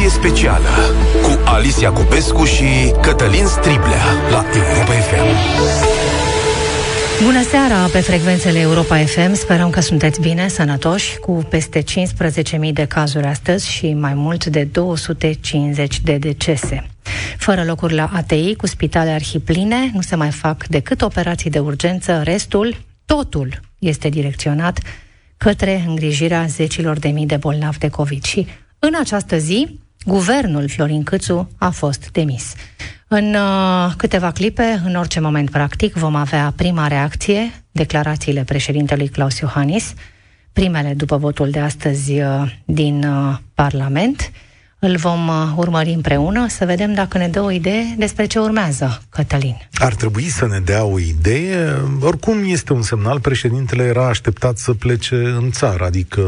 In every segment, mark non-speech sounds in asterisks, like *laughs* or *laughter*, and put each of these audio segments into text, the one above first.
Ediție specială cu Alicia Cupescu și Cătălin Striblea la Europa FM. Bună seara pe frecvențele Europa FM. Sperăm că sunteți bine, sănătoși, cu peste 15.000 de cazuri astăzi și mai mult de 250 de decese. Fără locuri la ATI, cu spitale arhipline, nu se mai fac decât operații de urgență, restul, totul, este direcționat către îngrijirea zecilor de mii de bolnavi de COVID. Și în această zi, guvernul Florin Câțu a fost demis. În uh, câteva clipe, în orice moment practic, vom avea prima reacție, declarațiile președintelui Claus Iohannis, primele după votul de astăzi uh, din uh, Parlament. Îl vom uh, urmări împreună să vedem dacă ne dă o idee despre ce urmează, Cătălin. Ar trebui să ne dea o idee. Oricum este un semnal, președintele era așteptat să plece în țară, adică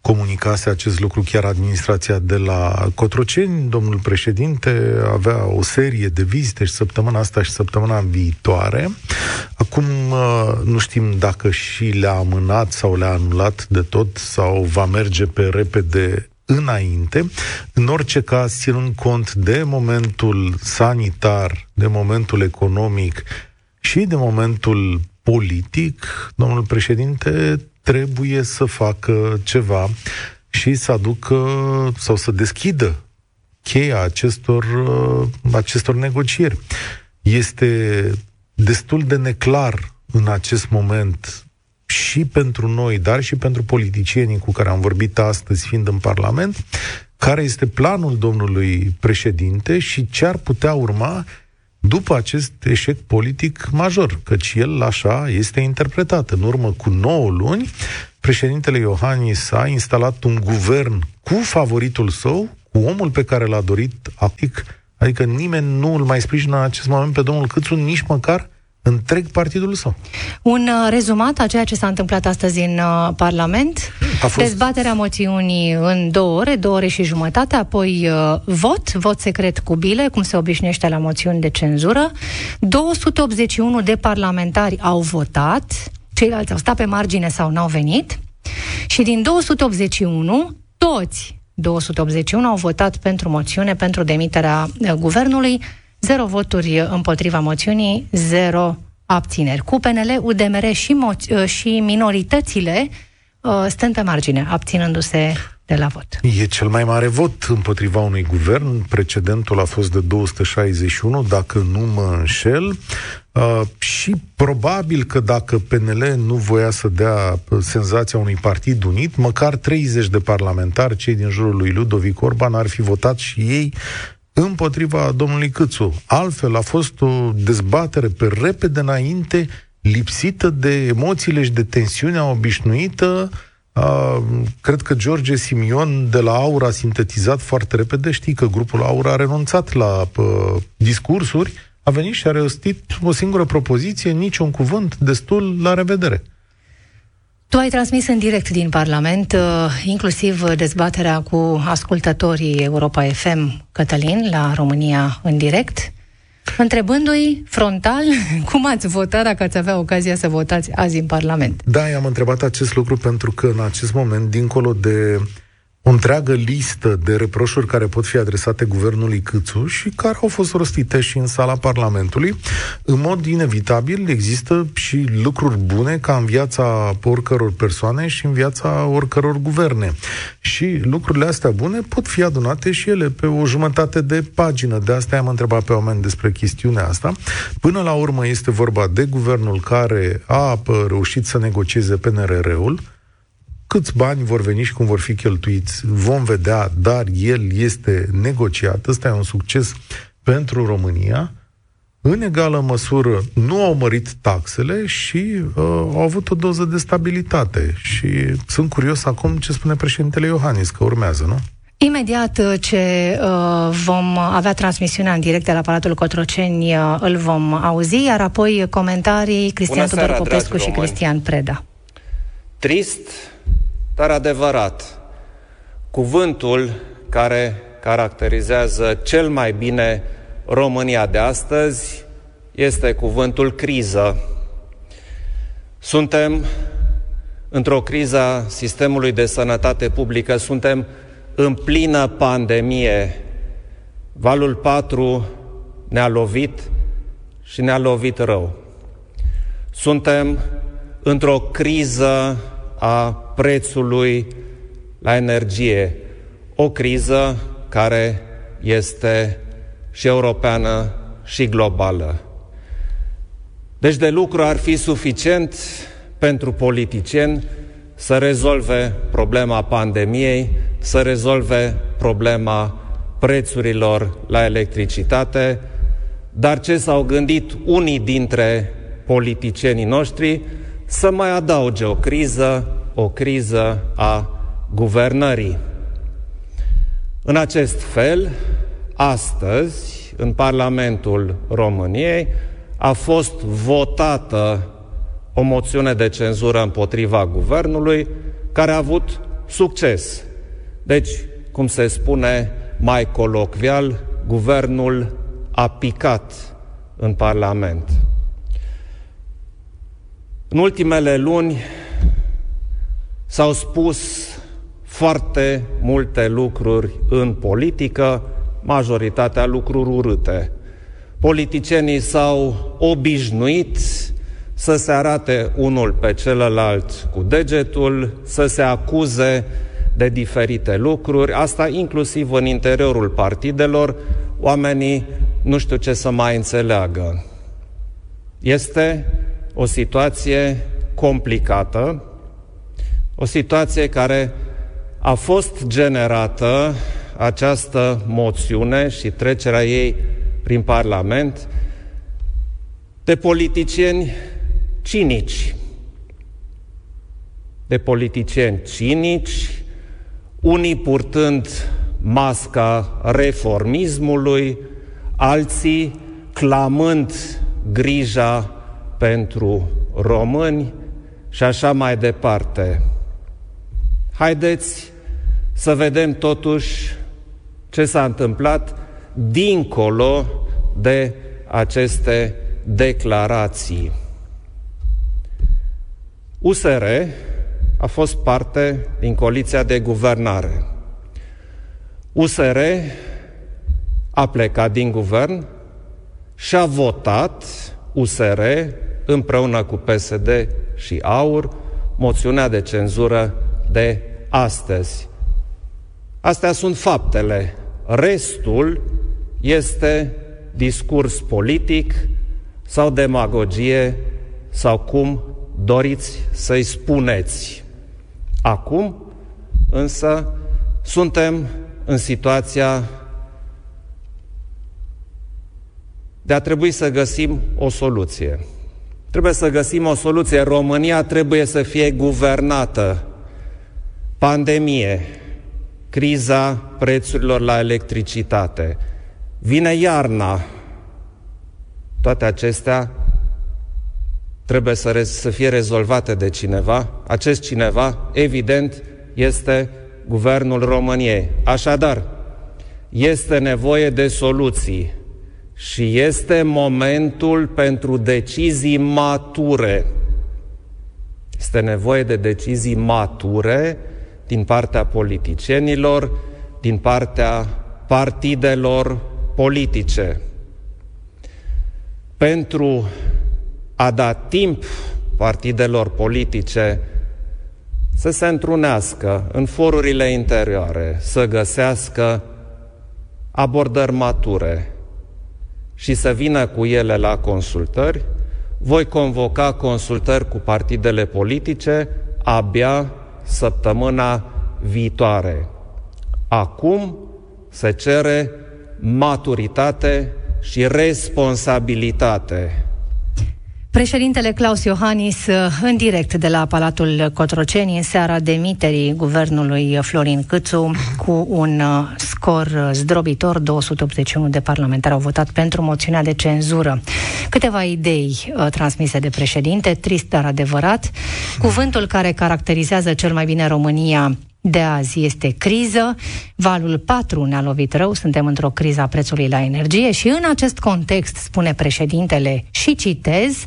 comunicase acest lucru chiar administrația de la Cotroceni. Domnul președinte avea o serie de vizite și săptămâna asta și săptămâna viitoare. Acum uh, nu știm dacă și le-a amânat sau le-a anulat de tot sau va merge pe repede înainte. În orice caz, ținând cont de momentul sanitar, de momentul economic și de momentul politic, domnul președinte trebuie să facă ceva și să aducă sau să deschidă cheia acestor, uh, acestor negocieri. Este destul de neclar în acest moment și pentru noi, dar și pentru politicienii cu care am vorbit astăzi, fiind în Parlament, care este planul domnului președinte și ce ar putea urma după acest eșec politic major, căci el așa este interpretat. În urmă cu 9 luni, președintele Iohannis a instalat un guvern cu favoritul său, cu omul pe care l-a dorit, adică, adică nimeni nu îl mai sprijină în acest moment pe domnul Câțu, nici măcar întreg partidul său. Un uh, rezumat a ceea ce s-a întâmplat astăzi în uh, Parlament. A fost... Dezbaterea moțiunii în două ore, două ore și jumătate, apoi uh, vot, vot secret cu bile, cum se obișnuiește la moțiuni de cenzură. 281 de parlamentari au votat, ceilalți au stat pe margine sau n-au venit. Și din 281, toți 281 au votat pentru moțiune, pentru demiterea uh, guvernului, Zero voturi împotriva moțiunii, zero abțineri. Cu PNL, UDMR și, mo- uh, și minoritățile uh, stând pe margine, abținându-se de la vot. E cel mai mare vot împotriva unui guvern. Precedentul a fost de 261, dacă nu mă înșel. Uh, și probabil că dacă PNL nu voia să dea senzația unui partid unit, măcar 30 de parlamentari, cei din jurul lui Ludovic Orban, ar fi votat și ei împotriva domnului Câțu. Altfel a fost o dezbatere pe repede înainte, lipsită de emoțiile și de tensiunea obișnuită. Uh, cred că George Simion de la Aura a sintetizat foarte repede. Știi că grupul Aura a renunțat la uh, discursuri, a venit și a reostit o singură propoziție, niciun cuvânt, destul, la revedere. Tu ai transmis în direct din Parlament, uh, inclusiv dezbaterea cu ascultătorii Europa FM, Cătălin, la România în direct, întrebându-i frontal *laughs* cum ați votat dacă ați avea ocazia să votați azi în Parlament. Da, i-am întrebat acest lucru pentru că în acest moment, dincolo de o întreagă listă de reproșuri care pot fi adresate guvernului Câțu și care au fost rostite și în sala Parlamentului. În mod inevitabil există și lucruri bune ca în viața oricăror persoane și în viața oricăror guverne. Și lucrurile astea bune pot fi adunate și ele pe o jumătate de pagină. De asta am întrebat pe oameni despre chestiunea asta. Până la urmă este vorba de guvernul care a reușit să negocieze PNRR-ul, câți bani vor veni și cum vor fi cheltuiți, vom vedea, dar el este negociat. Ăsta e un succes pentru România. În egală măsură nu au mărit taxele și uh, au avut o doză de stabilitate. Și sunt curios acum ce spune președintele Iohannis, că urmează, nu? Imediat uh, ce uh, vom avea transmisiunea în direct de la Palatul Cotroceni, uh, îl vom auzi, iar apoi comentarii Cristian Tudor Popescu și Cristian Preda. Trist dar adevărat. Cuvântul care caracterizează cel mai bine România de astăzi este cuvântul criză. Suntem într-o criză a sistemului de sănătate publică, suntem în plină pandemie. Valul 4 ne-a lovit și ne-a lovit rău. Suntem într-o criză a prețului la energie, o criză care este și europeană și globală. Deci de lucru ar fi suficient pentru politicieni să rezolve problema pandemiei, să rezolve problema prețurilor la electricitate, dar ce s-au gândit unii dintre politicienii noștri să mai adauge o criză, o criză a guvernării. În acest fel, astăzi, în Parlamentul României, a fost votată o moțiune de cenzură împotriva guvernului, care a avut succes. Deci, cum se spune mai colocvial, guvernul a picat în Parlament. În ultimele luni s-au spus foarte multe lucruri în politică, majoritatea lucruri urâte. Politicienii s-au obișnuit să se arate unul pe celălalt cu degetul, să se acuze de diferite lucruri, asta inclusiv în interiorul partidelor, oamenii nu știu ce să mai înțeleagă. Este o situație complicată, o situație care a fost generată această moțiune și trecerea ei prin Parlament de politicieni cinici, de politicieni cinici, unii purtând masca reformismului, alții clamând grija pentru români și așa mai departe. Haideți să vedem totuși ce s-a întâmplat dincolo de aceste declarații. USR a fost parte din coaliția de guvernare. USR a plecat din guvern și a votat USR împreună cu PSD și AUR moțiunea de cenzură de astăzi. Astea sunt faptele. Restul este discurs politic sau demagogie sau cum doriți să-i spuneți. Acum, însă, suntem în situația de a trebui să găsim o soluție. Trebuie să găsim o soluție. România trebuie să fie guvernată. Pandemie, criza prețurilor la electricitate, vine iarna. Toate acestea trebuie să, re- să fie rezolvate de cineva. Acest cineva, evident, este Guvernul României. Așadar, este nevoie de soluții și este momentul pentru decizii mature. Este nevoie de decizii mature din partea politicienilor, din partea partidelor politice. Pentru a da timp partidelor politice să se întrunească în forurile interioare, să găsească abordări mature și să vină cu ele la consultări, voi convoca consultări cu partidele politice abia săptămâna viitoare. Acum se cere maturitate și responsabilitate Președintele Claus Iohannis, în direct de la Palatul Cotroceni, în seara demiterii guvernului Florin Câțu, cu un uh, scor zdrobitor, 281 de parlamentari au votat pentru moțiunea de cenzură. Câteva idei uh, transmise de președinte, trist, dar adevărat. Cuvântul care caracterizează cel mai bine România de azi este criză, valul 4 ne-a lovit rău, suntem într-o criză a prețului la energie și în acest context, spune președintele, și citez,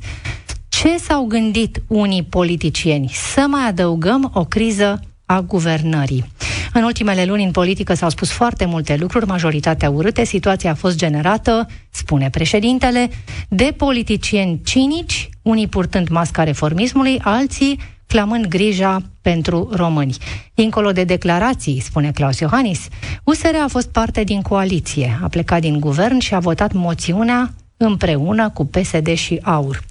ce s-au gândit unii politicieni? Să mai adăugăm o criză a guvernării. În ultimele luni în politică s-au spus foarte multe lucruri, majoritatea urâte. Situația a fost generată, spune președintele, de politicieni cinici, unii purtând masca reformismului, alții clamând grija pentru români. Dincolo de declarații, spune Claus Iohannis, USR a fost parte din coaliție, a plecat din guvern și a votat moțiunea împreună cu PSD și AUR.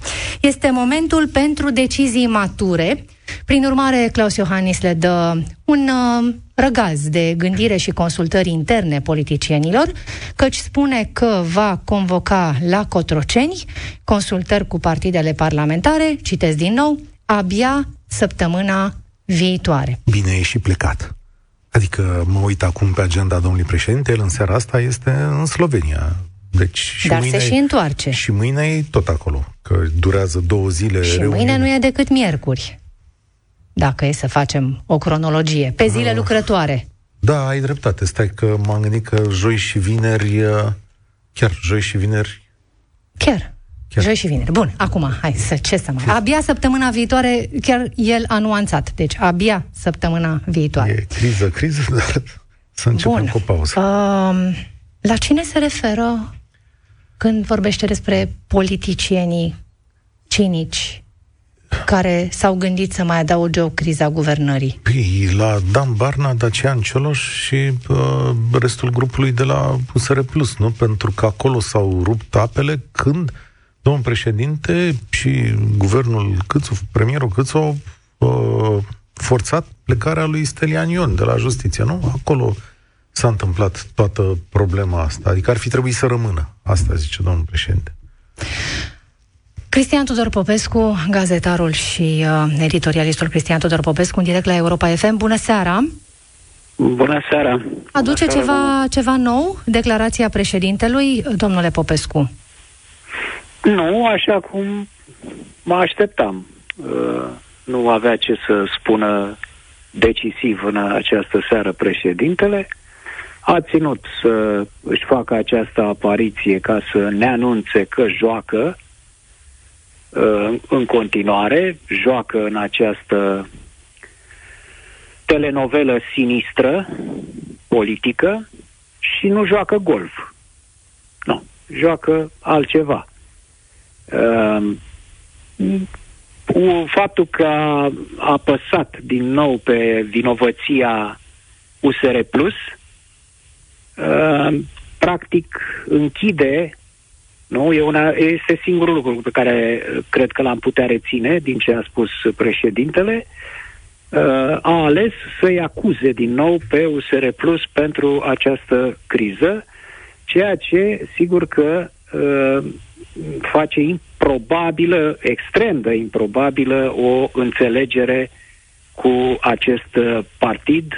Este momentul pentru decizii mature. Prin urmare, Claus Iohannis le dă un uh, răgaz de gândire și consultări interne politicienilor, căci spune că va convoca la Cotroceni consultări cu partidele parlamentare, citesc din nou, abia săptămâna viitoare. Bine, e și plecat. Adică mă uit acum pe agenda domnului președinte, el în seara asta este în Slovenia. Deci și Dar mâine, se și întoarce. Și mâine e tot acolo, că durează două zile. Și reuniune. mâine nu e decât miercuri. Dacă e să facem o cronologie. Pe zile Ah. lucrătoare. Da, ai dreptate. Stai că m-am gândit că joi și vineri, uh, chiar joi și vineri, Chiar. Chiar. Joi și vineri. Bun, acum, hai să ce să mai... Abia săptămâna viitoare, chiar el a nuanțat. Deci, abia săptămâna viitoare. e criză, criză, *laughs* dar să începem Bun. cu o pauză. Um, la cine se referă când vorbește despre politicienii cinici care s-au gândit să mai adauge o criză a guvernării? Păi, la Dan Barna, Dacian Cioloș și uh, restul grupului de la USR Plus, nu? Pentru că acolo s-au rupt apele când domnul președinte și guvernul Câțu, premierul Câțu au uh, forțat plecarea lui Stelian Ion de la justiție, nu? Acolo s-a întâmplat toată problema asta. Adică ar fi trebuit să rămână. Asta zice domnul președinte. Cristian Tudor Popescu, gazetarul și uh, editorialistul Cristian Tudor Popescu, în direct la Europa FM. Bună seara! Bună seara! Aduce Bună seara, ceva, ceva nou declarația președintelui, domnule Popescu? Nu, așa cum mă așteptam. Uh, Nu avea ce să spună decisiv în această seară președintele. A ținut să își facă această apariție ca să ne anunțe că joacă uh, în continuare, joacă în această telenovelă sinistră, politică, și nu joacă golf. Nu, joacă altceva. Uh, cu faptul că a apăsat din nou pe vinovăția USR Plus, uh, practic închide, nu, e una, este singurul lucru pe care uh, cred că l-am putea reține din ce a spus președintele, uh, a ales să-i acuze din nou pe USR Plus pentru această criză, ceea ce sigur că uh, face improbabilă, extrem de improbabilă, o înțelegere cu acest uh, partid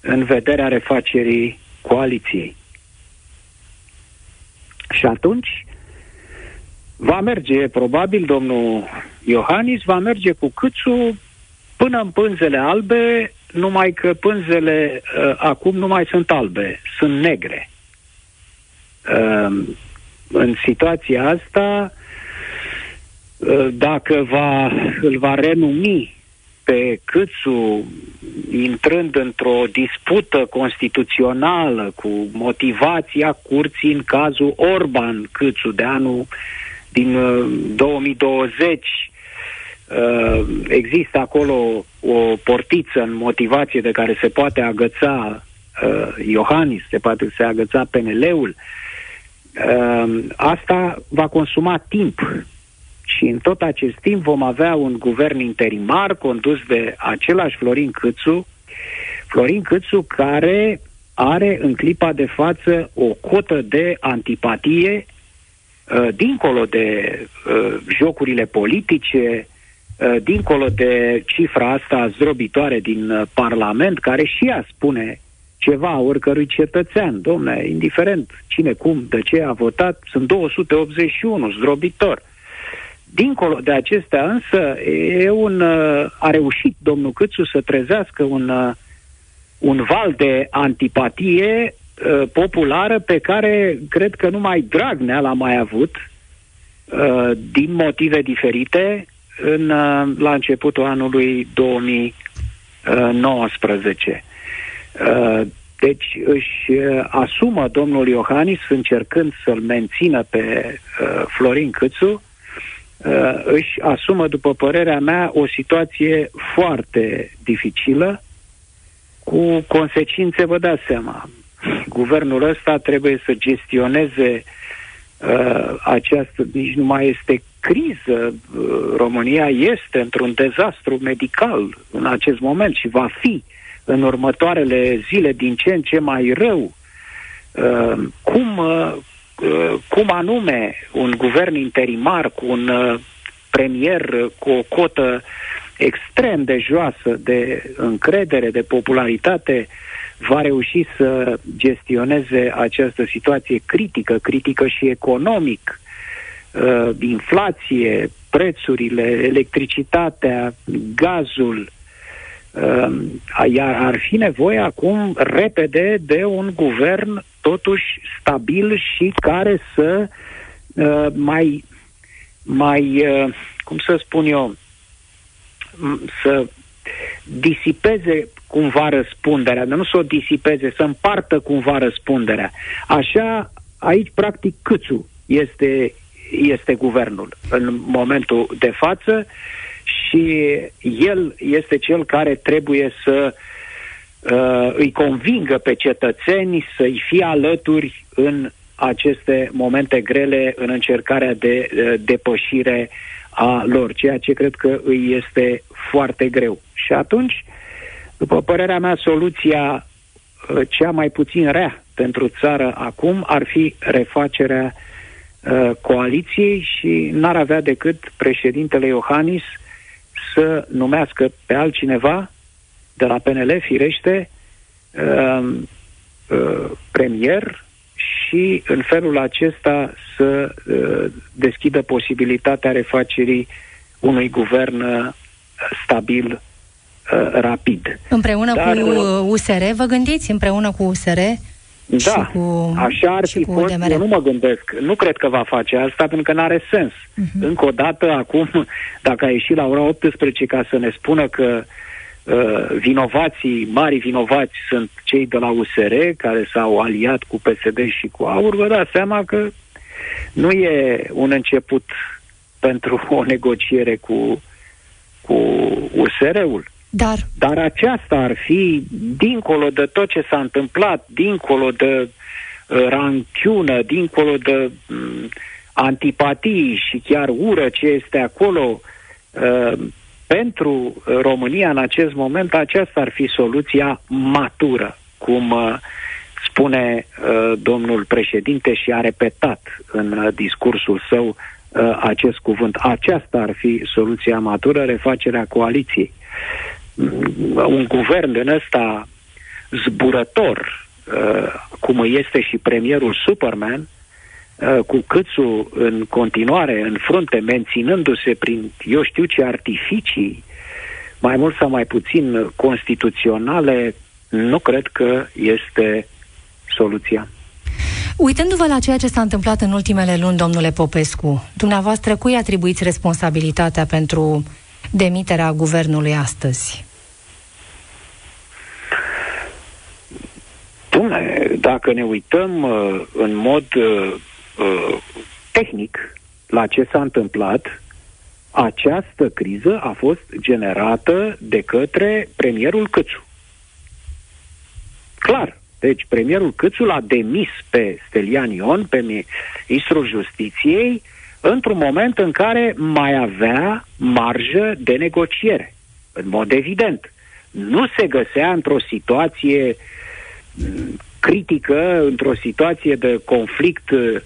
în vederea refacerii coaliției. Și atunci va merge, probabil, domnul Iohannis va merge cu câțul până în pânzele albe, numai că pânzele uh, acum nu mai sunt albe, sunt negre. Uh, în situația asta, uh, dacă va, îl va renumi pe Câțu intrând într-o dispută constituțională cu motivația curții în cazul Orban Câțu de anul din uh, 2020 uh, există acolo o portiță în motivație de care se poate agăța uh, Iohannis, se poate se agăța PNL-ul uh, asta va consuma timp. Și în tot acest timp vom avea un guvern interimar condus de același Florin Câțu, Florin Câțu care are în clipa de față o cotă de antipatie uh, dincolo de uh, jocurile politice, uh, dincolo de cifra asta zdrobitoare din uh, Parlament, care și ea spune ceva oricărui cetățean. Domne, indiferent cine, cum, de ce a votat, sunt 281, zdrobitor. Dincolo de acestea însă, e un, uh, a reușit domnul Câțu să trezească un, uh, un val de antipatie uh, populară pe care cred că numai Dragnea l-a mai avut uh, din motive diferite în, uh, la începutul anului 19. Deci își asumă domnul Iohannis, încercând să-l mențină pe Florin Câțu, își asumă, după părerea mea, o situație foarte dificilă, cu consecințe, vă dați seama. Guvernul ăsta trebuie să gestioneze uh, această, nici nu mai este criză. Uh, România este într-un dezastru medical în acest moment și va fi în următoarele zile din ce în ce mai rău. Uh, cum, uh, uh cum anume un guvern interimar cu un uh, premier cu o cotă extrem de joasă de încredere, de popularitate, va reuși să gestioneze această situație critică, critică și economic, uh, inflație, prețurile, electricitatea, gazul, uh, iar ar fi nevoie acum repede de un guvern totuși stabil și care să uh, mai, mai uh, cum să spun eu, să disipeze cumva răspunderea, dar nu să o disipeze, să împartă cumva răspunderea. Așa, aici, practic, Câțu este, este guvernul în momentul de față și el este cel care trebuie să uh, îi convingă pe cetățeni să-i fie alături în aceste momente grele, în încercarea de uh, depășire a lor, ceea ce cred că îi este foarte greu. Și atunci, după părerea mea, soluția uh, cea mai puțin rea pentru țară acum ar fi refacerea uh, coaliției și n-ar avea decât președintele Iohannis să numească pe altcineva de la PNL, firește, uh, uh, premier și în felul acesta să uh, deschidă posibilitatea refacerii unui guvern uh, stabil uh, rapid. Împreună Dar, cu USR, vă gândiți? Împreună cu USR? Da, cu, așa ar fi fost. DMR. Eu nu mă gândesc. Nu cred că va face asta pentru că nu are sens. Uh-huh. Încă o dată, acum, *laughs* dacă a ieșit la ora 18 ca să ne spună că uh, Uh, vinovații, mari vinovați sunt cei de la USR care s-au aliat cu PSD și cu AUR, vă dați seama că nu e un început pentru o negociere cu, cu USR-ul. Dar... Dar aceasta ar fi, dincolo de tot ce s-a întâmplat, dincolo de uh, ranchiună, dincolo de um, antipatii și chiar ură ce este acolo, uh, pentru uh, România în acest moment aceasta ar fi soluția matură, cum uh, spune uh, domnul președinte și a repetat în uh, discursul său uh, acest cuvânt. Aceasta ar fi soluția matură, refacerea coaliției. Mm, un guvern din ăsta zburător, uh, cum este și premierul Superman, Uh, cu Câțu în continuare în frunte, menținându-se prin eu știu ce artificii, mai mult sau mai puțin constituționale, nu cred că este soluția. Uitându-vă la ceea ce s-a întâmplat în ultimele luni, domnule Popescu, dumneavoastră cui atribuiți responsabilitatea pentru demiterea guvernului astăzi? Dumne, dacă ne uităm uh, în mod uh, Uh, tehnic la ce s-a întâmplat, această criză a fost generată de către premierul Câțu. Clar. Deci premierul Câțu l-a demis pe Stelian Ion, pe ministrul justiției, într-un moment în care mai avea marjă de negociere. În mod evident. Nu se găsea într-o situație mm, critică, într-o situație de conflict uh,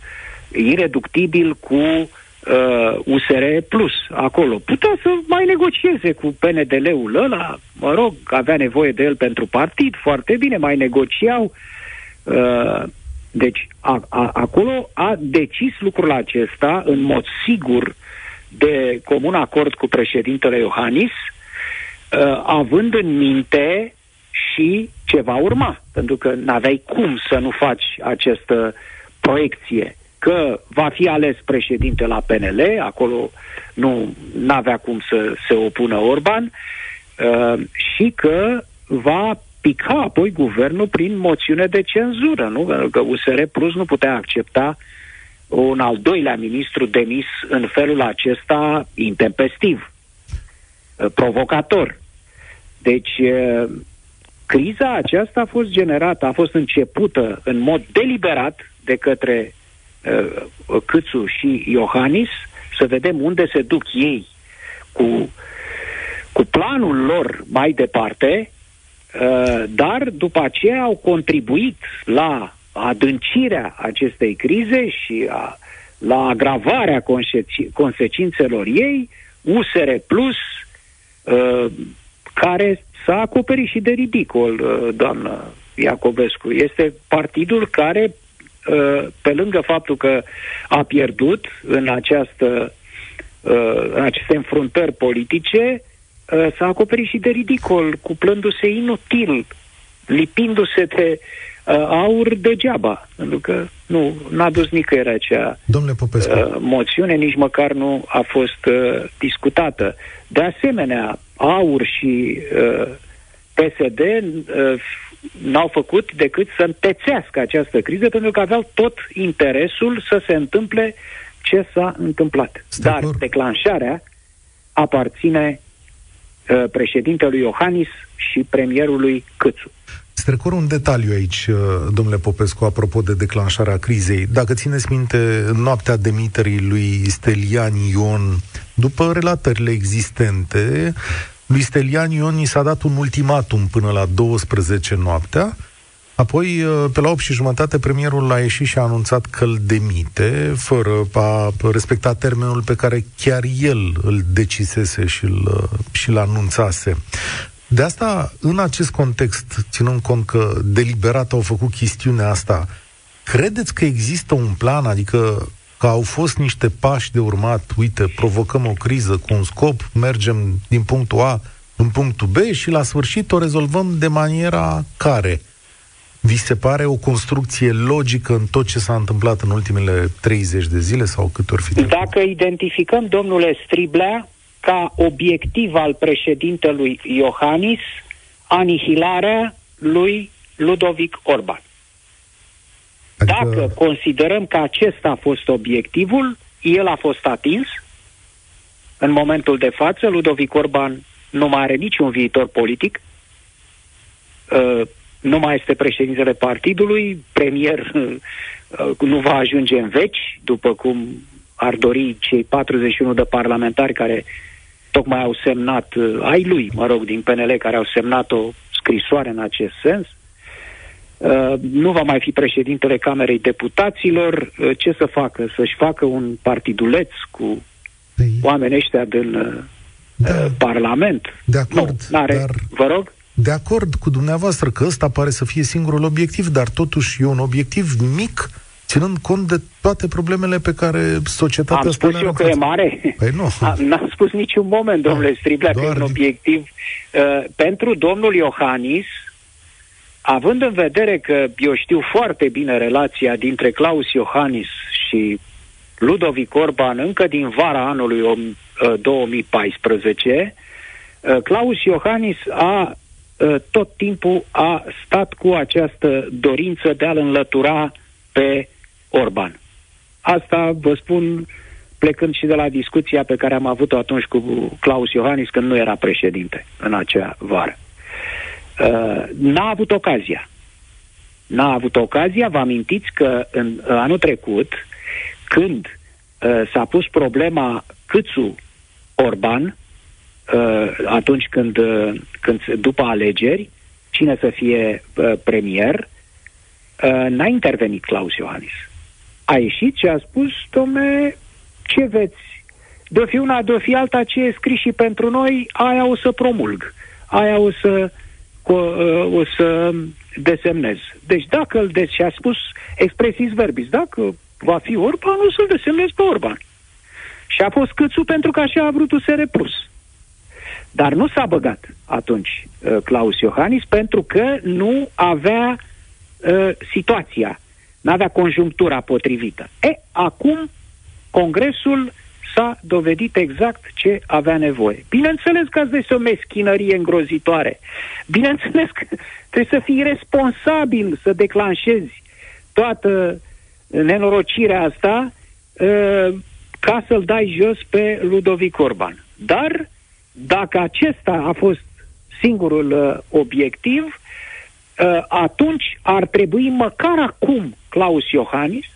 ireductibil cu uh, USR Plus acolo. Putea să mai negocieze cu PNDL-ul ăla, mă rog, avea nevoie de el pentru partid, foarte bine, mai negociau. Uh, deci a, a, acolo a decis lucrul acesta în mod sigur de comun acord cu președintele Iohannis, uh, având în minte și ce va urma, pentru că n-aveai cum să nu faci această proiecție că va fi ales președinte la PNL, acolo nu avea cum să se opună Orban, uh, și că va pica apoi guvernul prin moțiune de cenzură, nu? Că USR Plus nu putea accepta un al doilea ministru demis în felul acesta intempestiv, uh, provocator. Deci, uh, criza aceasta a fost generată, a fost începută în mod deliberat de către uh, Câțu și Iohannis, să vedem unde se duc ei cu, cu planul lor mai departe, uh, dar după aceea au contribuit la adâncirea acestei crize și a, la agravarea consecințelor ei, USR Plus, uh, care s-a acoperit și de ridicol, uh, doamnă Iacobescu. Este partidul care, uh, pe lângă faptul că a pierdut în această uh, în aceste înfruntări politice, s-a acoperit și de ridicol, cuplându-se inutil, lipindu-se de aur degeaba, pentru că nu n-a dus nicăieri acea Domnule Popescu. Uh, moțiune, nici măcar nu a fost uh, discutată. De asemenea, aur și uh, PSD uh, n-au făcut decât să întețească această criză pentru că aveau tot interesul să se întâmple ce s-a întâmplat. Stai Dar declanșarea aparține uh, președintelui Iohannis și premierului Câțu. Strecor un detaliu aici, uh, domnule Popescu, apropo de declanșarea crizei. Dacă țineți minte, în noaptea demiterii lui Stelian Ion, după relatările existente, lui Stelian Ion i s-a dat un ultimatum până la 12 noaptea, Apoi, uh, pe la 8 și jumătate, premierul a ieșit și a anunțat că îl demite, fără a respecta termenul pe care chiar el îl decisese și îl, uh, și l anunțase. De asta, în acest context, ținând cont că deliberat au făcut chestiunea asta, credeți că există un plan, adică că au fost niște pași de urmat, uite, provocăm o criză cu un scop, mergem din punctul A în punctul B și la sfârșit o rezolvăm de maniera care? Vi se pare o construcție logică în tot ce s-a întâmplat în ultimele 30 de zile sau câte ori fi trecut? Dacă identificăm, domnule Striblea, ca obiectiv al președintelui Iohannis anihilarea lui Ludovic Orban. Adică... Dacă considerăm că acesta a fost obiectivul, el a fost atins. În momentul de față, Ludovic Orban nu mai are niciun viitor politic, uh, nu mai este președintele partidului, premier uh, *laughs* nu va ajunge în veci, după cum ar dori cei 41 de parlamentari care tocmai au semnat, uh, ai lui, mă rog, din PNL, care au semnat o scrisoare în acest sens. Uh, nu va mai fi președintele Camerei Deputaților. Uh, ce să facă? Să-și facă un partiduleț cu păi... oamenii ăștia din uh, da. uh, Parlament? De acord, nu, n-are. Dar... Vă rog? De acord cu dumneavoastră că ăsta pare să fie singurul obiectiv, dar totuși e un obiectiv mic ținând cont de toate problemele pe care societatea Am spus eu că e mare? Păi nu. *laughs* n-am spus niciun moment, domnule Striblea, că e un obiectiv. Uh, pentru domnul Iohannis, având în vedere că eu știu foarte bine relația dintre Claus Iohannis și Ludovic Orban încă din vara anului 2014, uh, uh, Claus Iohannis a uh, tot timpul a stat cu această dorință de a-l înlătura pe Orban. Asta vă spun plecând și de la discuția pe care am avut-o atunci cu Claus Iohannis când nu era președinte în acea vară. Uh, n-a avut ocazia. N-a avut ocazia, vă amintiți că în anul trecut, când uh, s-a pus problema Câțu Orban, uh, atunci când, uh, când după alegeri, cine să fie uh, premier, uh, n-a intervenit Claus Iohannis a ieșit și a spus, domne, ce veți? De fi una, de fi alta, ce e scris și pentru noi, aia o să promulg. Aia o să, o, o să desemnez. Deci dacă îl des și a spus expresis verbis, dacă va fi Orban, o să-l desemnez pe Orban. Și a fost câțu pentru că așa a vrut USR Plus. Dar nu s-a băgat atunci uh, Claus Iohannis pentru că nu avea uh, situația n-avea conjunctura potrivită. E, acum Congresul s-a dovedit exact ce avea nevoie. Bineînțeles că asta este o meschinărie îngrozitoare. Bineînțeles că trebuie să fii responsabil să declanșezi toată nenorocirea asta uh, ca să-l dai jos pe Ludovic Orban. Dar dacă acesta a fost singurul uh, obiectiv, uh, atunci ar trebui măcar acum Claus Iohannis,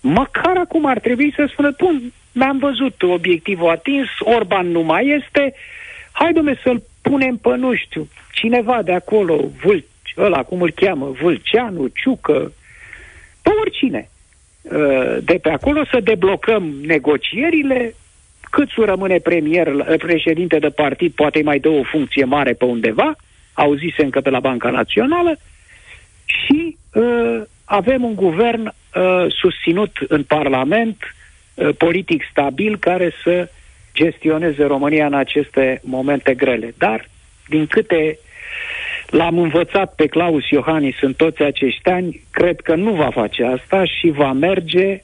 măcar acum ar trebui să spună, bun, mi-am văzut obiectivul atins, Orban nu mai este, hai domne să-l punem pe, nu știu, cineva de acolo, Vâlci, ăla, cum îl cheamă, Vâlceanu, Ciucă, pe oricine. Uh, de pe acolo să deblocăm negocierile, Câțu rămâne premier, președinte de partid, poate mai dă o funcție mare pe undeva, auzise încă pe la Banca Națională, și uh, avem un guvern uh, susținut în Parlament, uh, politic stabil, care să gestioneze România în aceste momente grele. Dar, din câte l-am învățat pe Claus Iohannis în toți acești ani, cred că nu va face asta și va merge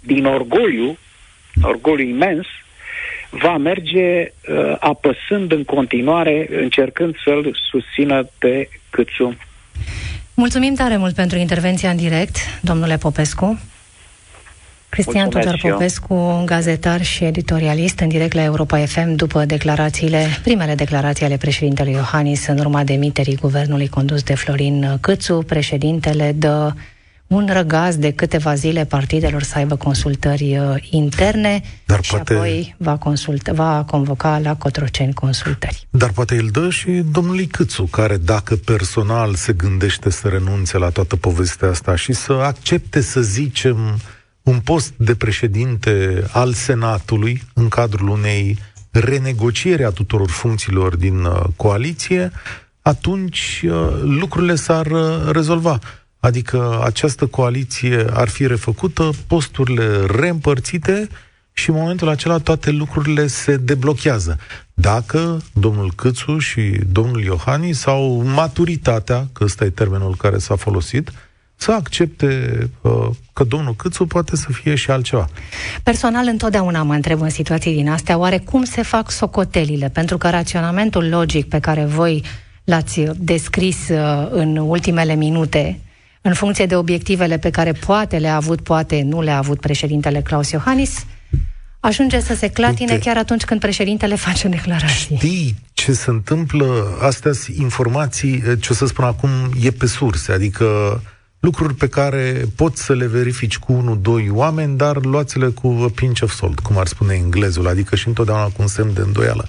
din orgoliu orgoliu imens, va merge uh, apăsând în continuare, încercând să-l susțină pe Câțu. Mulțumim tare mult pentru intervenția în direct, domnule Popescu. Cristian Tudor Popescu, gazetar și editorialist în direct la Europa FM după declarațiile, primele declarații ale președintelui Iohannis în urma demiterii guvernului condus de Florin Câțu. Președintele dă un răgaz de câteva zile partidelor să aibă consultări uh, interne Dar și poate... apoi va, consulta, va convoca la Cotroceni consultări. Dar poate îl dă și domnului Câțu, care dacă personal se gândește să renunțe la toată povestea asta și să accepte, să zicem, un post de președinte al Senatului în cadrul unei renegocieri a tuturor funcțiilor din uh, coaliție, atunci uh, lucrurile s-ar uh, rezolva. Adică această coaliție ar fi refăcută, posturile reîmpărțite și în momentul acela toate lucrurile se deblochează. Dacă domnul Câțu și domnul Iohannis sau maturitatea, că ăsta e termenul care s-a folosit, să accepte uh, că domnul Câțu poate să fie și altceva. Personal, întotdeauna mă întreb în situații din astea, oare cum se fac socotelile? Pentru că raționamentul logic pe care voi l-ați descris uh, în ultimele minute în funcție de obiectivele pe care poate le-a avut, poate nu le-a avut președintele Claus Iohannis, ajunge să se clatine Uite, chiar atunci când președintele face declarații. Știi ce se întâmplă? Astea informații, ce o să spun acum, e pe surse, adică lucruri pe care poți să le verifici cu unul, doi oameni, dar luați-le cu a pinch of salt, cum ar spune englezul, adică și întotdeauna cu un semn de îndoială.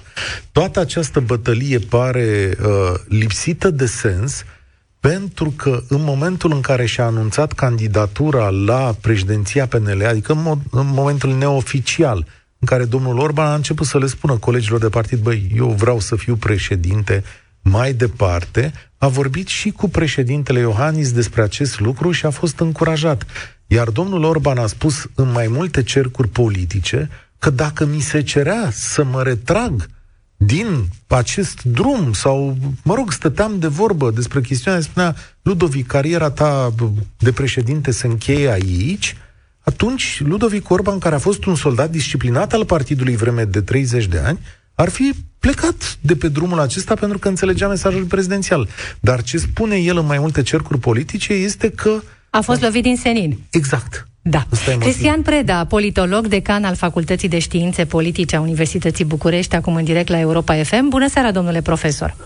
Toată această bătălie pare uh, lipsită de sens, pentru că în momentul în care și-a anunțat candidatura la președinția PNL, adică în, mod, în momentul neoficial, în care domnul Orban a început să le spună colegilor de partid, băi, eu vreau să fiu președinte mai departe, a vorbit și cu președintele Iohannis despre acest lucru și a fost încurajat. Iar domnul Orban a spus în mai multe cercuri politice că dacă mi se cerea să mă retrag din acest drum sau, mă rog, stăteam de vorbă despre chestiunea, spunea Ludovic, cariera ta de președinte se încheie aici, atunci Ludovic Orban, care a fost un soldat disciplinat al partidului vreme de 30 de ani, ar fi plecat de pe drumul acesta pentru că înțelegea mesajul prezidențial. Dar ce spune el în mai multe cercuri politice este că... A fost lovit din senin. Exact. Da. Cristian Preda, politolog, decan al Facultății de Științe Politice a Universității București, acum în direct la Europa FM. Bună seara, domnule profesor!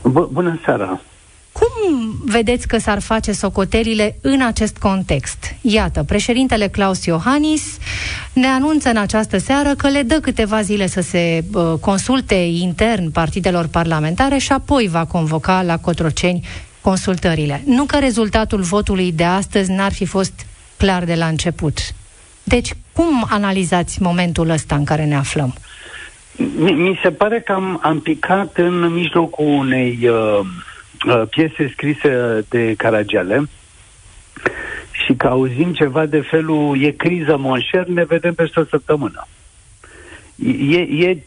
B- bună seara! Cum vedeți că s-ar face socotelile în acest context? Iată, președintele Claus Iohannis ne anunță în această seară că le dă câteva zile să se uh, consulte intern partidelor parlamentare și apoi va convoca la Cotroceni consultările. Nu că rezultatul votului de astăzi n-ar fi fost clar de la început. Deci, cum analizați momentul ăsta în care ne aflăm? Mi, mi se pare că am, am picat în mijlocul unei uh, uh, piese scrise de Caragiale și că auzim ceva de felul e criză monșer, ne vedem peste o săptămână. E, e,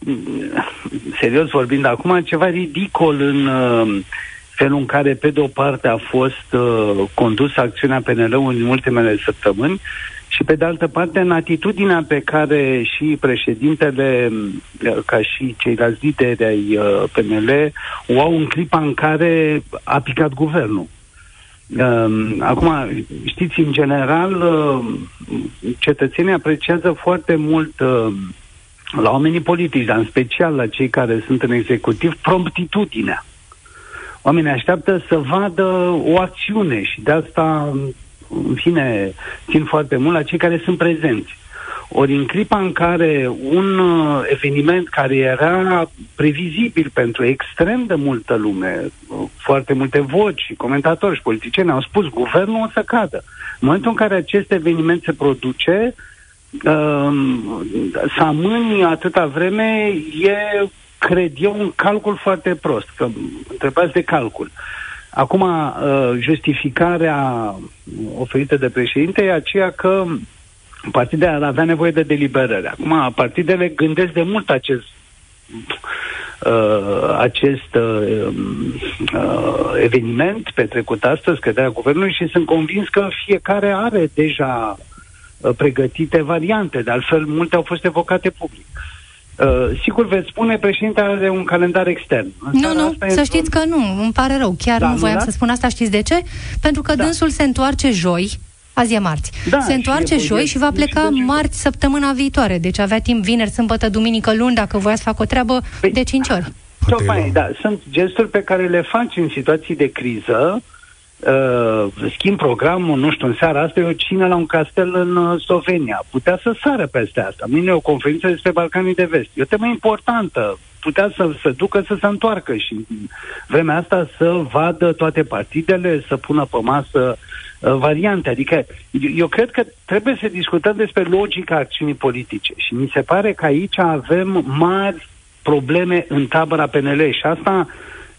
serios vorbind acum, ceva ridicol în uh, felul în care, pe de-o parte, a fost uh, condusă acțiunea PNL-ului în ultimele săptămâni și, pe de altă parte, în atitudinea pe care și președintele, uh, ca și ceilalți lideri ai uh, PNL, o au în clipa în care a picat guvernul. Uh, acum, știți, în general, uh, cetățenii apreciază foarte mult uh, la oamenii politici, dar în special la cei care sunt în executiv, promptitudinea. Oamenii așteaptă să vadă o acțiune și de asta, în fine, țin foarte mult la cei care sunt prezenți. Ori în clipa în care un uh, eveniment care era previzibil pentru extrem de multă lume, uh, foarte multe voci și comentatori și politicieni au spus guvernul o să cadă. În momentul în care acest eveniment se produce, uh, să amâni atâta vreme e cred eu, un calcul foarte prost, că întrebați de calcul. Acum, uh, justificarea oferită de președinte e aceea că partidele ar avea nevoie de deliberare. Acum, partidele gândesc de mult acest uh, acest uh, uh, eveniment petrecut astăzi, căderea guvernului și sunt convins că fiecare are deja uh, pregătite variante, de altfel multe au fost evocate public. Uh, sigur veți spune, președintele are un calendar extern. Nu, nu, să știți că nu, îmi pare rău. Chiar da, nu voiam da? să spun asta, știți de ce? Pentru că da. dânsul se întoarce joi, azi e marți. Da, se întoarce și joi și va pleca marți săptămâna viitoare. Deci avea timp vineri, sâmbătă, duminică, luni, dacă voia să facă o treabă păi, de 5 ori. Tocmai, da, sunt gesturi pe care le faci în situații de criză, uh, schimb programul, nu știu, în seara asta e o cină la un castel în uh, Slovenia. Putea să sară peste asta. Mâine e o conferință despre Balcanii de Vest. E o temă importantă. Putea să se ducă să se întoarcă și vremea asta să vadă toate partidele, să pună pe masă uh, variante. Adică eu cred că trebuie să discutăm despre logica acțiunii politice și mi se pare că aici avem mari probleme în tabăra PNL și asta uh,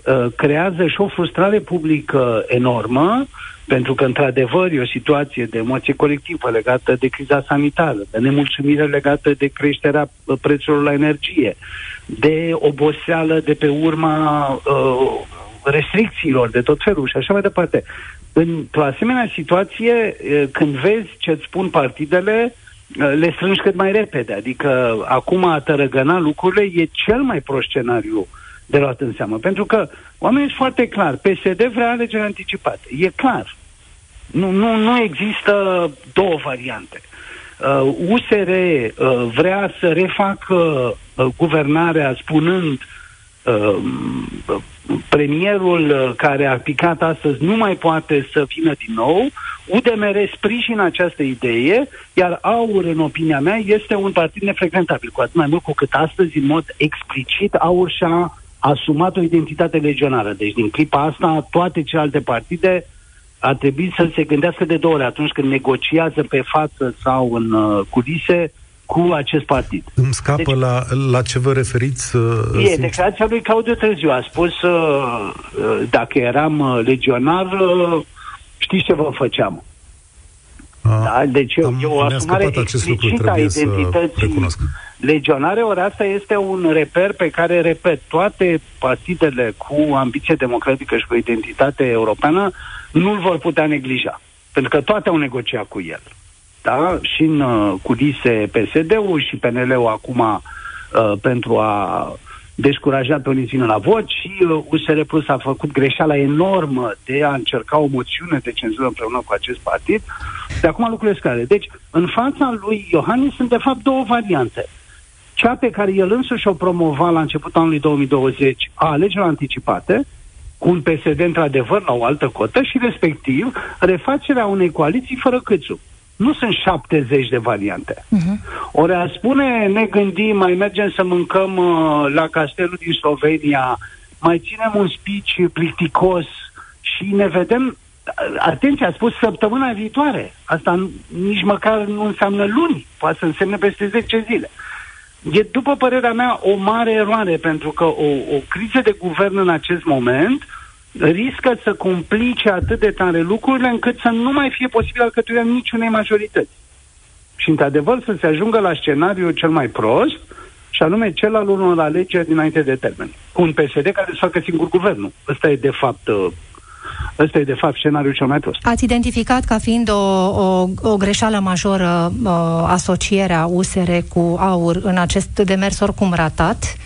Uh, creează și o frustrare publică enormă, pentru că, într-adevăr, e o situație de emoție colectivă legată de criza sanitară, de nemulțumire legată de creșterea uh, prețurilor la energie, de oboseală de pe urma uh, restricțiilor de tot felul și așa mai departe. Într-o asemenea situație, uh, când vezi ce-ți spun partidele, le strângi cât mai repede. Adică acum a tărăgăna lucrurile e cel mai prost scenariu uh, de luat în seamă. Pentru că oamenii sunt foarte clar. PSD vrea alegeri anticipate. E clar. Nu, nu, nu există două variante. Uh, USR uh, vrea să refacă uh, guvernarea spunând uh, premierul uh, care a picat astăzi nu mai poate să vină din nou. UDMR sprijină această idee, iar AUR, în opinia mea, este un partid nefrecventabil, cu atât mai mult cu cât astăzi, în mod explicit, AUR și-a asumat o identitate legionară. Deci, din clipa asta, toate celelalte partide ar trebui să se gândească de două ori atunci când negociază pe față sau în uh, culise cu acest partid. Îmi scapă deci, la, la ce vă referiți? Uh, e, declarația lui Claudiu Târziu a spus uh, uh, dacă eram uh, legionar, uh, știți ce vă făceam? A, da? Deci eu, am, eu o asumare explicită a identității legionare, ori asta este un reper pe care, repet, toate partidele cu ambiție democratică și cu identitate europeană nu-l vor putea neglija. Pentru că toate au negociat cu el. Da? Și în uh, culise PSD-ul și PNL-ul acum uh, pentru a descurajat pe unii la vot și uh, USR Plus a făcut greșeala enormă de a încerca o moțiune de cenzură împreună cu acest partid. De acum lucrurile scade. Deci, în fața lui Iohannis sunt de fapt două variante. Cea pe care el însuși o promova la începutul anului 2020 a alegerilor anticipate, cu un PSD într-adevăr la o altă cotă și respectiv refacerea unei coaliții fără câțu nu sunt 70 de variante. Uh-huh. Ori a spune, ne gândim, mai mergem să mâncăm uh, la castelul din Slovenia, mai ținem un speech plicticos și ne vedem Atenție, a spus săptămâna viitoare. Asta nici măcar nu înseamnă luni, poate să însemne peste 10 zile. E, după părerea mea, o mare eroare, pentru că o, o criză de guvern în acest moment uh, riscă să complice atât de tare lucrurile încât să nu mai fie posibil alcătuirea niciunei majorități. Și, într-adevăr, să se ajungă la scenariul cel mai prost și anume cel al unor alegeri dinainte de termen, cu un PSD care să facă singur guvernul. Ăsta e de fapt uh, Ăsta e, de fapt, scenariul cel mai prost. Ați identificat ca fiind o, o, o greșeală majoră uh, asocierea USR cu AUR în acest demers oricum ratat?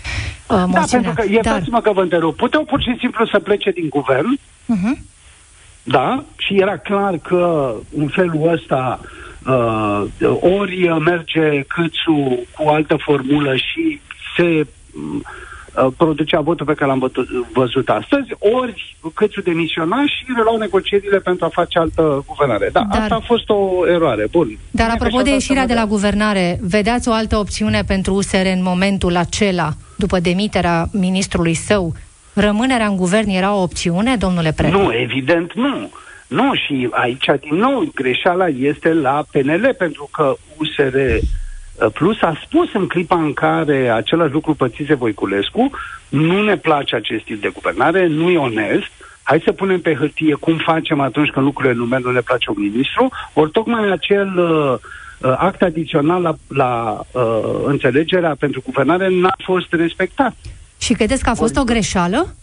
Uh, da, pentru că, iertați-mă Dar... că vă întrerup, puteau pur și simplu să plece din guvern, uh-huh. da, și era clar că în felul ăsta uh, ori merge Câțu cu altă formulă și se Uh, producea votul pe care l-am văzut astăzi, ori Câțu demisiona și reluau negocierile pentru a face altă guvernare. Da, Dar... asta a fost o eroare. Bun. Dar apropo de ieșirea de la guvernare, vedeați o altă opțiune pentru USR în momentul acela, după demiterea ministrului său? Rămânerea în guvern era o opțiune, domnule Pre? Nu, evident nu. Nu, și aici, din nou, greșeala este la PNL, pentru că USR Uh, plus a spus în clipa în care același lucru pățise Voiculescu, nu ne place acest tip de guvernare, nu e onest, hai să punem pe hârtie cum facem atunci când lucrurile nu merg, nu le place un ministru, ori tocmai acel uh, uh, act adițional la, la uh, înțelegerea pentru guvernare n-a fost respectat. Și credeți că a fost ori... o greșeală?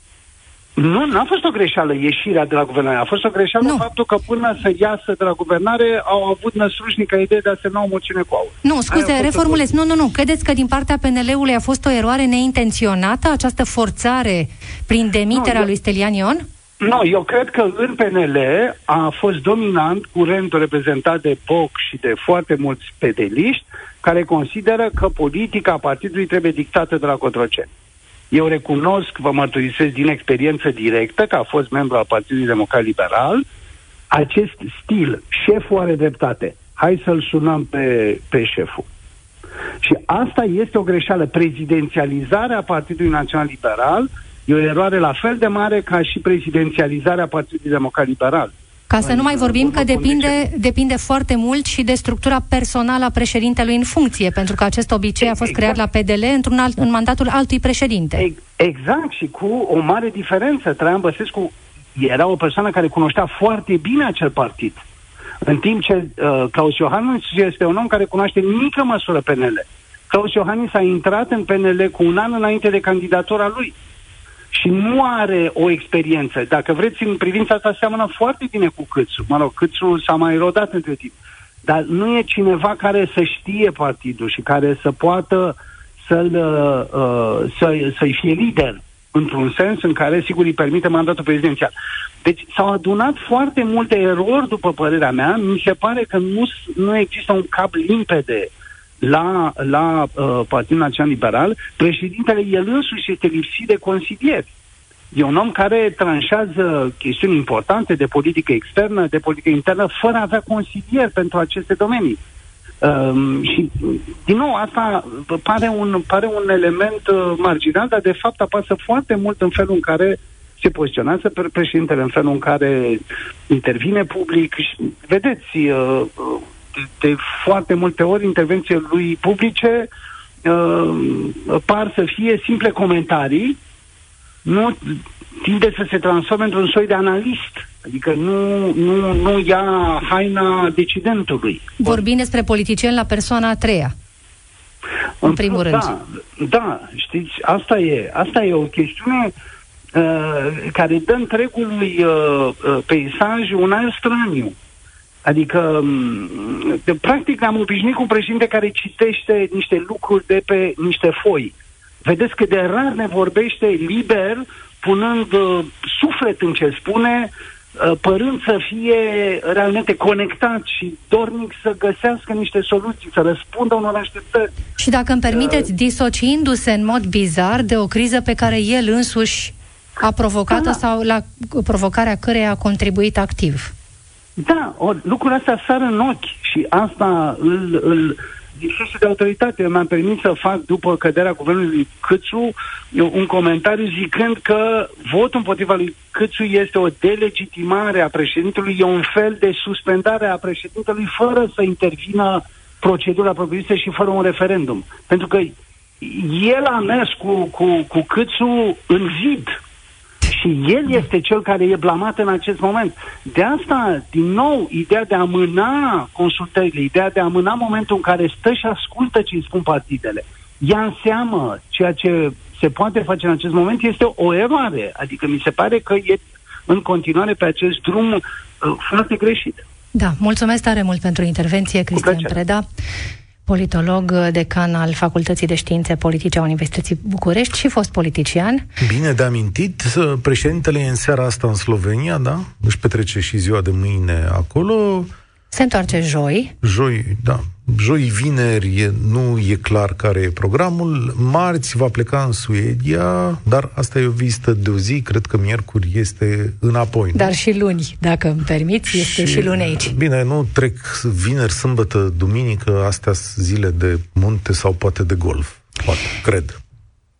Nu, n-a fost o greșeală ieșirea de la guvernare. A fost o greșeală nu. faptul că până să iasă de la guvernare au avut năsrușnică idee de a semna o moțiune cu aur. Nu, scuze, reformulez. Nu, nu, nu. Credeți că din partea PNL-ului a fost o eroare neintenționată, această forțare prin demiterea nu, lui Stelian Ion? Nu, eu cred că în PNL a fost dominant curentul reprezentat de POC și de foarte mulți pedeliști care consideră că politica partidului trebuie dictată de la Cotroceni. Eu recunosc, vă mărturisesc din experiență directă, că a fost membru al Partidului Democrat Liberal, acest stil, șeful are dreptate, hai să-l sunăm pe, pe șeful. Și asta este o greșeală. Prezidențializarea Partidului Național Liberal e o eroare la fel de mare ca și prezidențializarea Partidului Democrat Liberal. Ca să nu mai vorbim că depinde, depinde foarte mult și de structura personală a președintelui în funcție, pentru că acest obicei a fost exact. creat la PDL într-un alt, în mandatul altui președinte. Exact, și cu o mare diferență. Traian Băsescu era o persoană care cunoștea foarte bine acel partid. În timp ce uh, Claus Iohannis este un om care cunoaște în mică măsură PNL. Claus Iohannis a intrat în PNL cu un an înainte de candidatura lui și nu are o experiență. Dacă vreți, în privința asta seamănă foarte bine cu Câțu. Mă rog, Câțu s-a mai rodat între timp. Dar nu e cineva care să știe partidul și care să poată să-l, uh, uh, să, să-i fie lider într-un sens în care, sigur, îi permite mandatul prezidențial. Deci s-au adunat foarte multe erori, după părerea mea. Mi se pare că nu, nu există un cap limpede uh, la, la uh, Partidul Național Liberal, președintele el însuși este lipsit de consilieri. E un om care tranșează chestiuni importante de politică externă, de politică internă, fără a avea consilieri pentru aceste domenii. Um, și, din nou, asta pare un, pare un element uh, marginal, dar de fapt apasă foarte mult în felul în care se poziționează pe președintele, în felul în care intervine public. Și, vedeți, uh, de foarte multe ori intervențiile lui publice uh, par să fie simple comentarii, nu tinde să se transforme într-un soi de analist. Adică nu, nu, nu ia haina decidentului. Vorbim despre politicieni la persoana a treia. În primul da, rând. Da, știți, asta e, asta e o chestiune uh, care dă întregului uh, uh, peisaj un aer straniu. Adică, mm, de, practic, am obișnuit cu un președinte care citește niște lucruri de pe niște foi. Vedeți cât de rar ne vorbește liber, punând uh, suflet în ce spune, uh, părând să fie realmente conectat și dornic să găsească niște soluții, să răspundă unor așteptări. Și dacă îmi permiteți, uh, disociindu-se în mod bizar de o criză pe care el însuși a provocat-o da, da. sau la provocarea căreia a contribuit activ. Da, o, lucrul ăsta sar în ochi și asta îl, îl lipsește de autoritate. Eu mi-am permis să fac, după căderea guvernului Câțu, un comentariu zicând că votul împotriva lui Câțu este o delegitimare a președintelui, e un fel de suspendare a președintelui fără să intervină procedura propriu și fără un referendum. Pentru că el a mers cu, cu, cu Câțu în zid și el este cel care e blamat în acest moment. De asta, din nou, ideea de a amâna consultările, ideea de a amâna momentul în care stă și ascultă ce îi spun partidele, ia în seamă ceea ce se poate face în acest moment, este o eroare. Adică mi se pare că e în continuare pe acest drum uh, foarte greșit. Da, mulțumesc tare mult pentru intervenție, Cristian Preda politolog, decan al Facultății de Științe Politice a Universității București și fost politician. Bine de amintit, președintele e în seara asta în Slovenia, da? Își petrece și ziua de mâine acolo. Se întoarce joi. Joi, da. Joi, vineri, e, nu e clar care e programul. Marți va pleca în Suedia, dar asta e o vizită de o zi. Cred că miercuri este înapoi. Dar nu? și luni, dacă îmi permiți, este și, și luni aici. Bine, nu trec vineri, sâmbătă, duminică, astea zile de munte sau poate de golf. Poate, cred.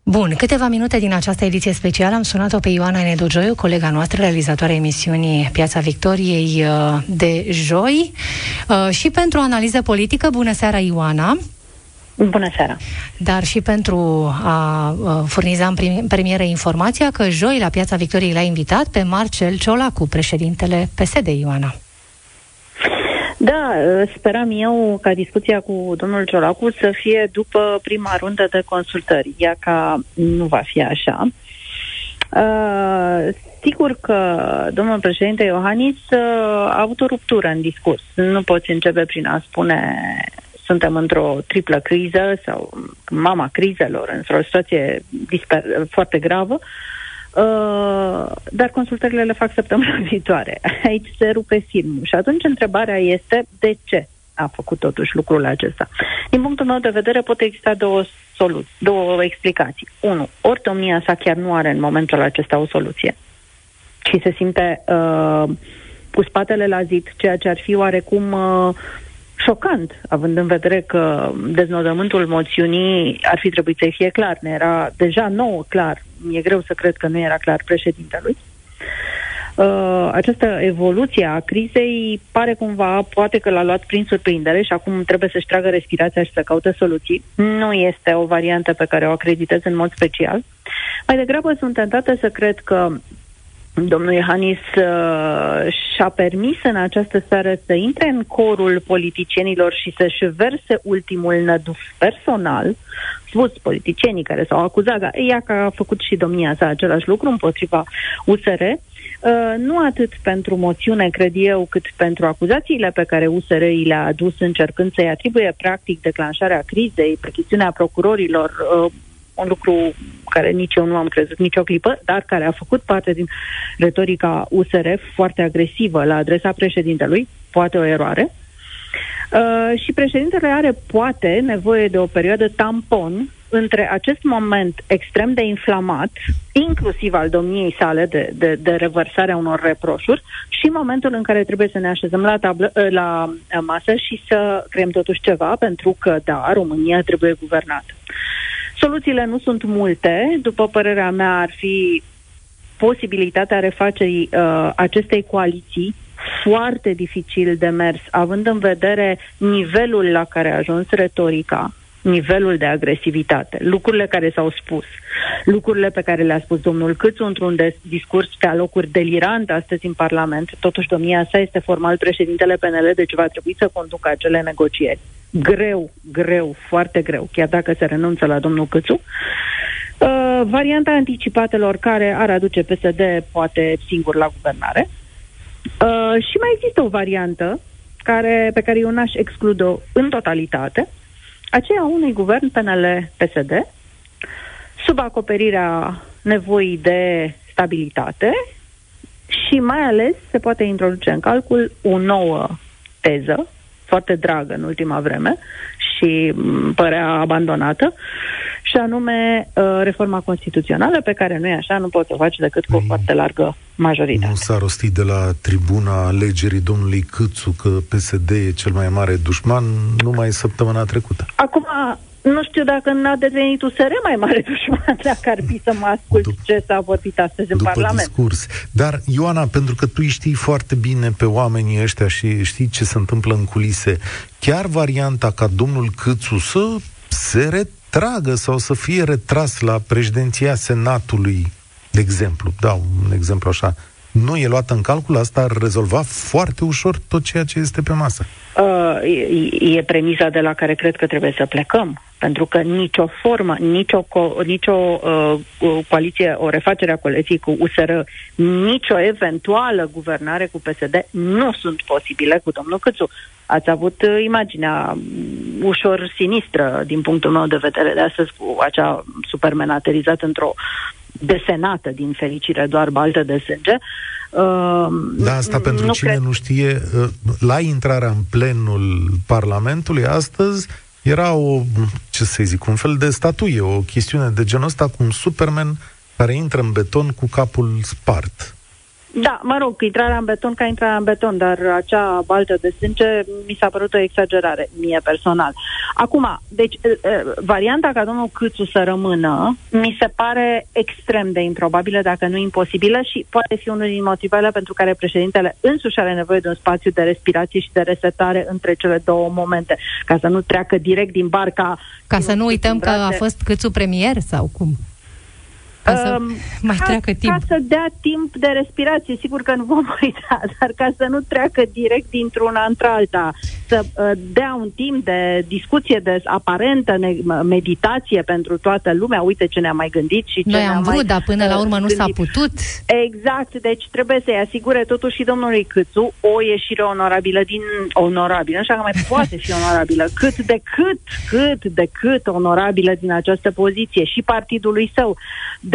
Bun, câteva minute din această ediție specială am sunat-o pe Ioana Nedogioiu, colega noastră, realizatoarea emisiunii Piața Victoriei uh, de joi uh, și pentru analiză politică. Bună seara, Ioana! Bună seara! Dar și pentru a uh, furniza în premieră informația că joi la Piața Victoriei l-a invitat pe Marcel Ciolacu, președintele PSD, Ioana. Da, speram eu ca discuția cu domnul Ciolacu să fie după prima rundă de consultări, ea ca nu va fi așa. Uh, sigur că domnul președinte Iohannis uh, a avut o ruptură în discurs. Nu poți începe prin a spune suntem într-o triplă criză sau mama crizelor, într-o situație disper- foarte gravă. Uh, Uh, dar consultările le fac săptămâna *laughs* viitoare. Aici se rupe filmul. Și atunci întrebarea este de ce a făcut totuși lucrul acesta. Din punctul meu de vedere pot exista două soluții, două explicații. Unu, ori domnia sa chiar nu are în momentul acesta o soluție și se simte uh, cu spatele la zid, ceea ce ar fi oarecum uh, șocant, având în vedere că deznodământul moțiunii ar fi trebuit să fie clar. Ne era deja nouă clar. Mi-e greu să cred că nu era clar președintelui. Uh, această evoluție a crizei pare cumva, poate că l-a luat prin surprindere și acum trebuie să-și tragă respirația și să caute soluții. Nu este o variantă pe care o acreditez în mod special. Mai degrabă sunt tentată să cred că Domnul Iohannis uh, și-a permis în această seară să intre în corul politicienilor și să-și verse ultimul năduf personal, spus politicienii care s-au acuzat, ea că a făcut și domnia sa același lucru împotriva USR, uh, nu atât pentru moțiune, cred eu, cât pentru acuzațiile pe care USR i le-a adus încercând să-i atribuie practic declanșarea crizei, pe chestiunea procurorilor, uh, un lucru care nici eu nu am crezut nicio clipă, dar care a făcut parte din retorica USR foarte agresivă la adresa președintelui, poate o eroare. Uh, și președintele are poate nevoie de o perioadă tampon între acest moment extrem de inflamat, inclusiv al domniei sale de, de, de revărsarea unor reproșuri, și momentul în care trebuie să ne așezăm la, tablă, uh, la masă și să creăm totuși ceva, pentru că, da, România trebuie guvernată. Soluțiile nu sunt multe. După părerea mea, ar fi posibilitatea refacerii uh, acestei coaliții foarte dificil de mers, având în vedere nivelul la care a ajuns retorica, nivelul de agresivitate, lucrurile care s-au spus, lucrurile pe care le-a spus domnul Câțu într-un discurs pe alocuri delirant astăzi în Parlament. Totuși, domnia sa este formal președintele PNL, deci va trebui să conducă acele negocieri. Greu, greu, foarte greu, chiar dacă se renunță la domnul Câțu. Uh, varianta anticipatelor care ar aduce PSD poate singur la guvernare. Uh, și mai există o variantă care, pe care eu n-aș exclude-o în totalitate, aceea unui guvern PNL-PSD, sub acoperirea nevoii de stabilitate și mai ales se poate introduce în calcul o nouă teză, foarte dragă în ultima vreme și părea abandonată, și anume uh, reforma constituțională, pe care nu e așa, nu poți să o faci decât cu o păi, foarte largă majoritate. Nu s-a rostit de la tribuna alegerii domnului Câțu că PSD e cel mai mare dușman numai săptămâna trecută. Acum, nu știu dacă n-a devenit USR mai mare dușman, dacă ar fi să mă ascult Dup- ce s-a vorbit astăzi în după Parlament. discurs. Dar, Ioana, pentru că tu știi foarte bine pe oamenii ăștia și știi ce se întâmplă în culise, chiar varianta ca domnul Câțu să se retragă sau să fie retras la președinția Senatului, de exemplu, da, un exemplu așa, nu e luată în calcul, asta ar rezolva foarte ușor tot ceea ce este pe masă. Uh, e, e premisa de la care cred că trebuie să plecăm. Pentru că nicio formă, nicio, co- nicio uh, coaliție, o refacere a coaliției cu USR, nicio eventuală guvernare cu PSD nu sunt posibile cu domnul Câțu. Ați avut uh, imaginea um, ușor sinistră din punctul meu de vedere de astăzi cu acea supermen aterizat într-o desenată, din fericire, doar baltă de sânge. Uh, da, asta pentru cine cred... nu știe, uh, la intrarea în plenul Parlamentului astăzi era o, ce să zic, un fel de statuie, o chestiune de genul ăsta cu un Superman care intră în beton cu capul spart. Da, mă rog, intrarea în beton ca intrarea în beton, dar acea baltă de sânge mi s-a părut o exagerare, mie personal. Acum, deci, varianta ca domnul Câțu să rămână mi se pare extrem de improbabilă, dacă nu imposibilă și poate fi unul din motivele pentru care președintele însuși are nevoie de un spațiu de respirație și de resetare între cele două momente, ca să nu treacă direct din barca... Ca să nu uităm că a fost Câțu premier sau cum? Ca să um, mai treacă timp. Ca să dea timp de respirație, sigur că nu vom *laughs* uita, dar ca să nu treacă direct dintr-una într-alta, să uh, dea un timp de discuție, de aparentă meditație pentru toată lumea. Uite ce ne-a mai gândit și ce Noi am vrut, mai, dar până la urmă nu s-a putut. Exact, deci trebuie să-i asigure totuși și domnului Câțu o ieșire onorabilă din... onorabilă, așa că mai *laughs* poate fi onorabilă, cât de cât, cât de cât onorabilă din această poziție și partidului său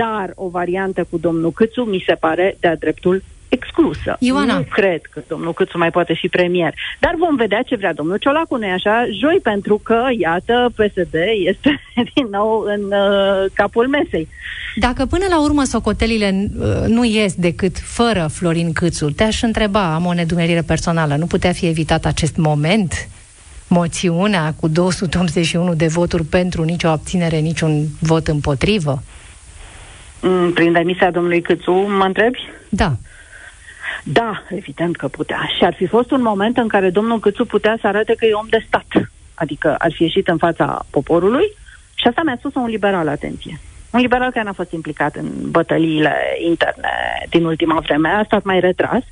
dar o variantă cu domnul Câțu mi se pare de-a dreptul exclusă. Ioana. Nu cred că domnul Câțu mai poate fi premier. Dar vom vedea ce vrea domnul Ciolacu, nu așa? Joi, pentru că, iată, PSD este *laughs* din nou în uh, capul mesei. Dacă până la urmă socotelile uh, nu ies decât fără Florin Câțu, te-aș întreba, am o nedumerire personală, nu putea fi evitat acest moment? Moțiunea cu 281 de voturi pentru nicio abținere, niciun vot împotrivă? Mm, prin demisia domnului Câțu, mă întrebi? Da. Da, evident că putea. Și ar fi fost un moment în care domnul Câțu putea să arate că e om de stat. Adică ar fi ieșit în fața poporului și asta mi-a spus un liberal, atenție. Un liberal care n-a fost implicat în bătăliile interne din ultima vreme, a stat mai retras,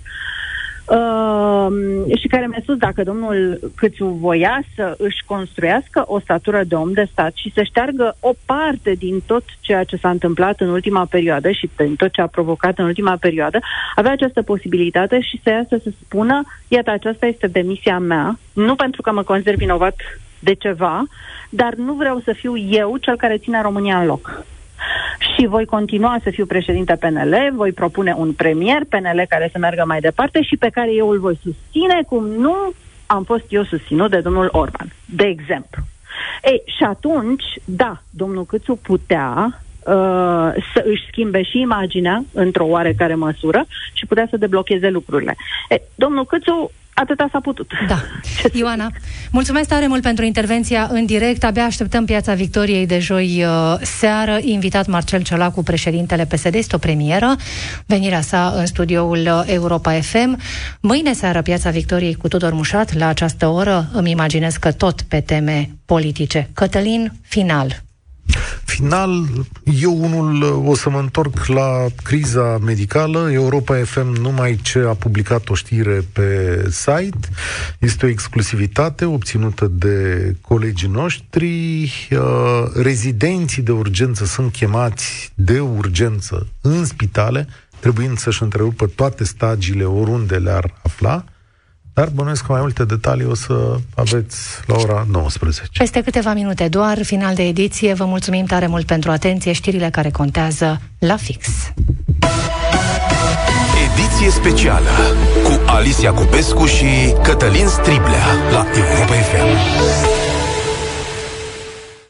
uh, Uh, și care mi-a spus dacă domnul Câțu voia să își construiască o statură de om de stat și să șteargă o parte din tot ceea ce s-a întâmplat în ultima perioadă și din tot ce a provocat în ultima perioadă, avea această posibilitate și să iasă să spună, iată, aceasta este demisia mea, nu pentru că mă consider vinovat de ceva, dar nu vreau să fiu eu cel care ține România în loc și voi continua să fiu președinte PNL, voi propune un premier PNL care să meargă mai departe și pe care eu îl voi susține cum nu am fost eu susținut de domnul Orban, de exemplu. Ei, și atunci, da, domnul Câțu putea uh, să își schimbe și imaginea într-o oarecare măsură și putea să deblocheze lucrurile. Ei, domnul Câțu atâta s-a putut. Da. *laughs* Ioana, mulțumesc tare mult pentru intervenția în direct. Abia așteptăm Piața Victoriei de joi uh, seară. Invitat Marcel Ciolacu, președintele PSD, este o premieră. Venirea sa în studioul uh, Europa FM. Mâine seară Piața Victoriei cu Tudor Mușat. La această oră îmi imaginez că tot pe teme politice. Cătălin, final. Final, eu unul o să mă întorc la criza medicală. Europa FM numai ce a publicat o știre pe site. Este o exclusivitate obținută de colegii noștri. Uh, rezidenții de urgență sunt chemați de urgență în spitale, trebuind să-și întrerupă toate stagiile oriunde le-ar afla. Dar bănuiesc că mai multe detalii o să aveți la ora 19. Peste câteva minute doar, final de ediție. Vă mulțumim tare mult pentru atenție, știrile care contează la fix. Ediție specială cu Alicia Cupescu și Cătălin Striblea la Europa FM.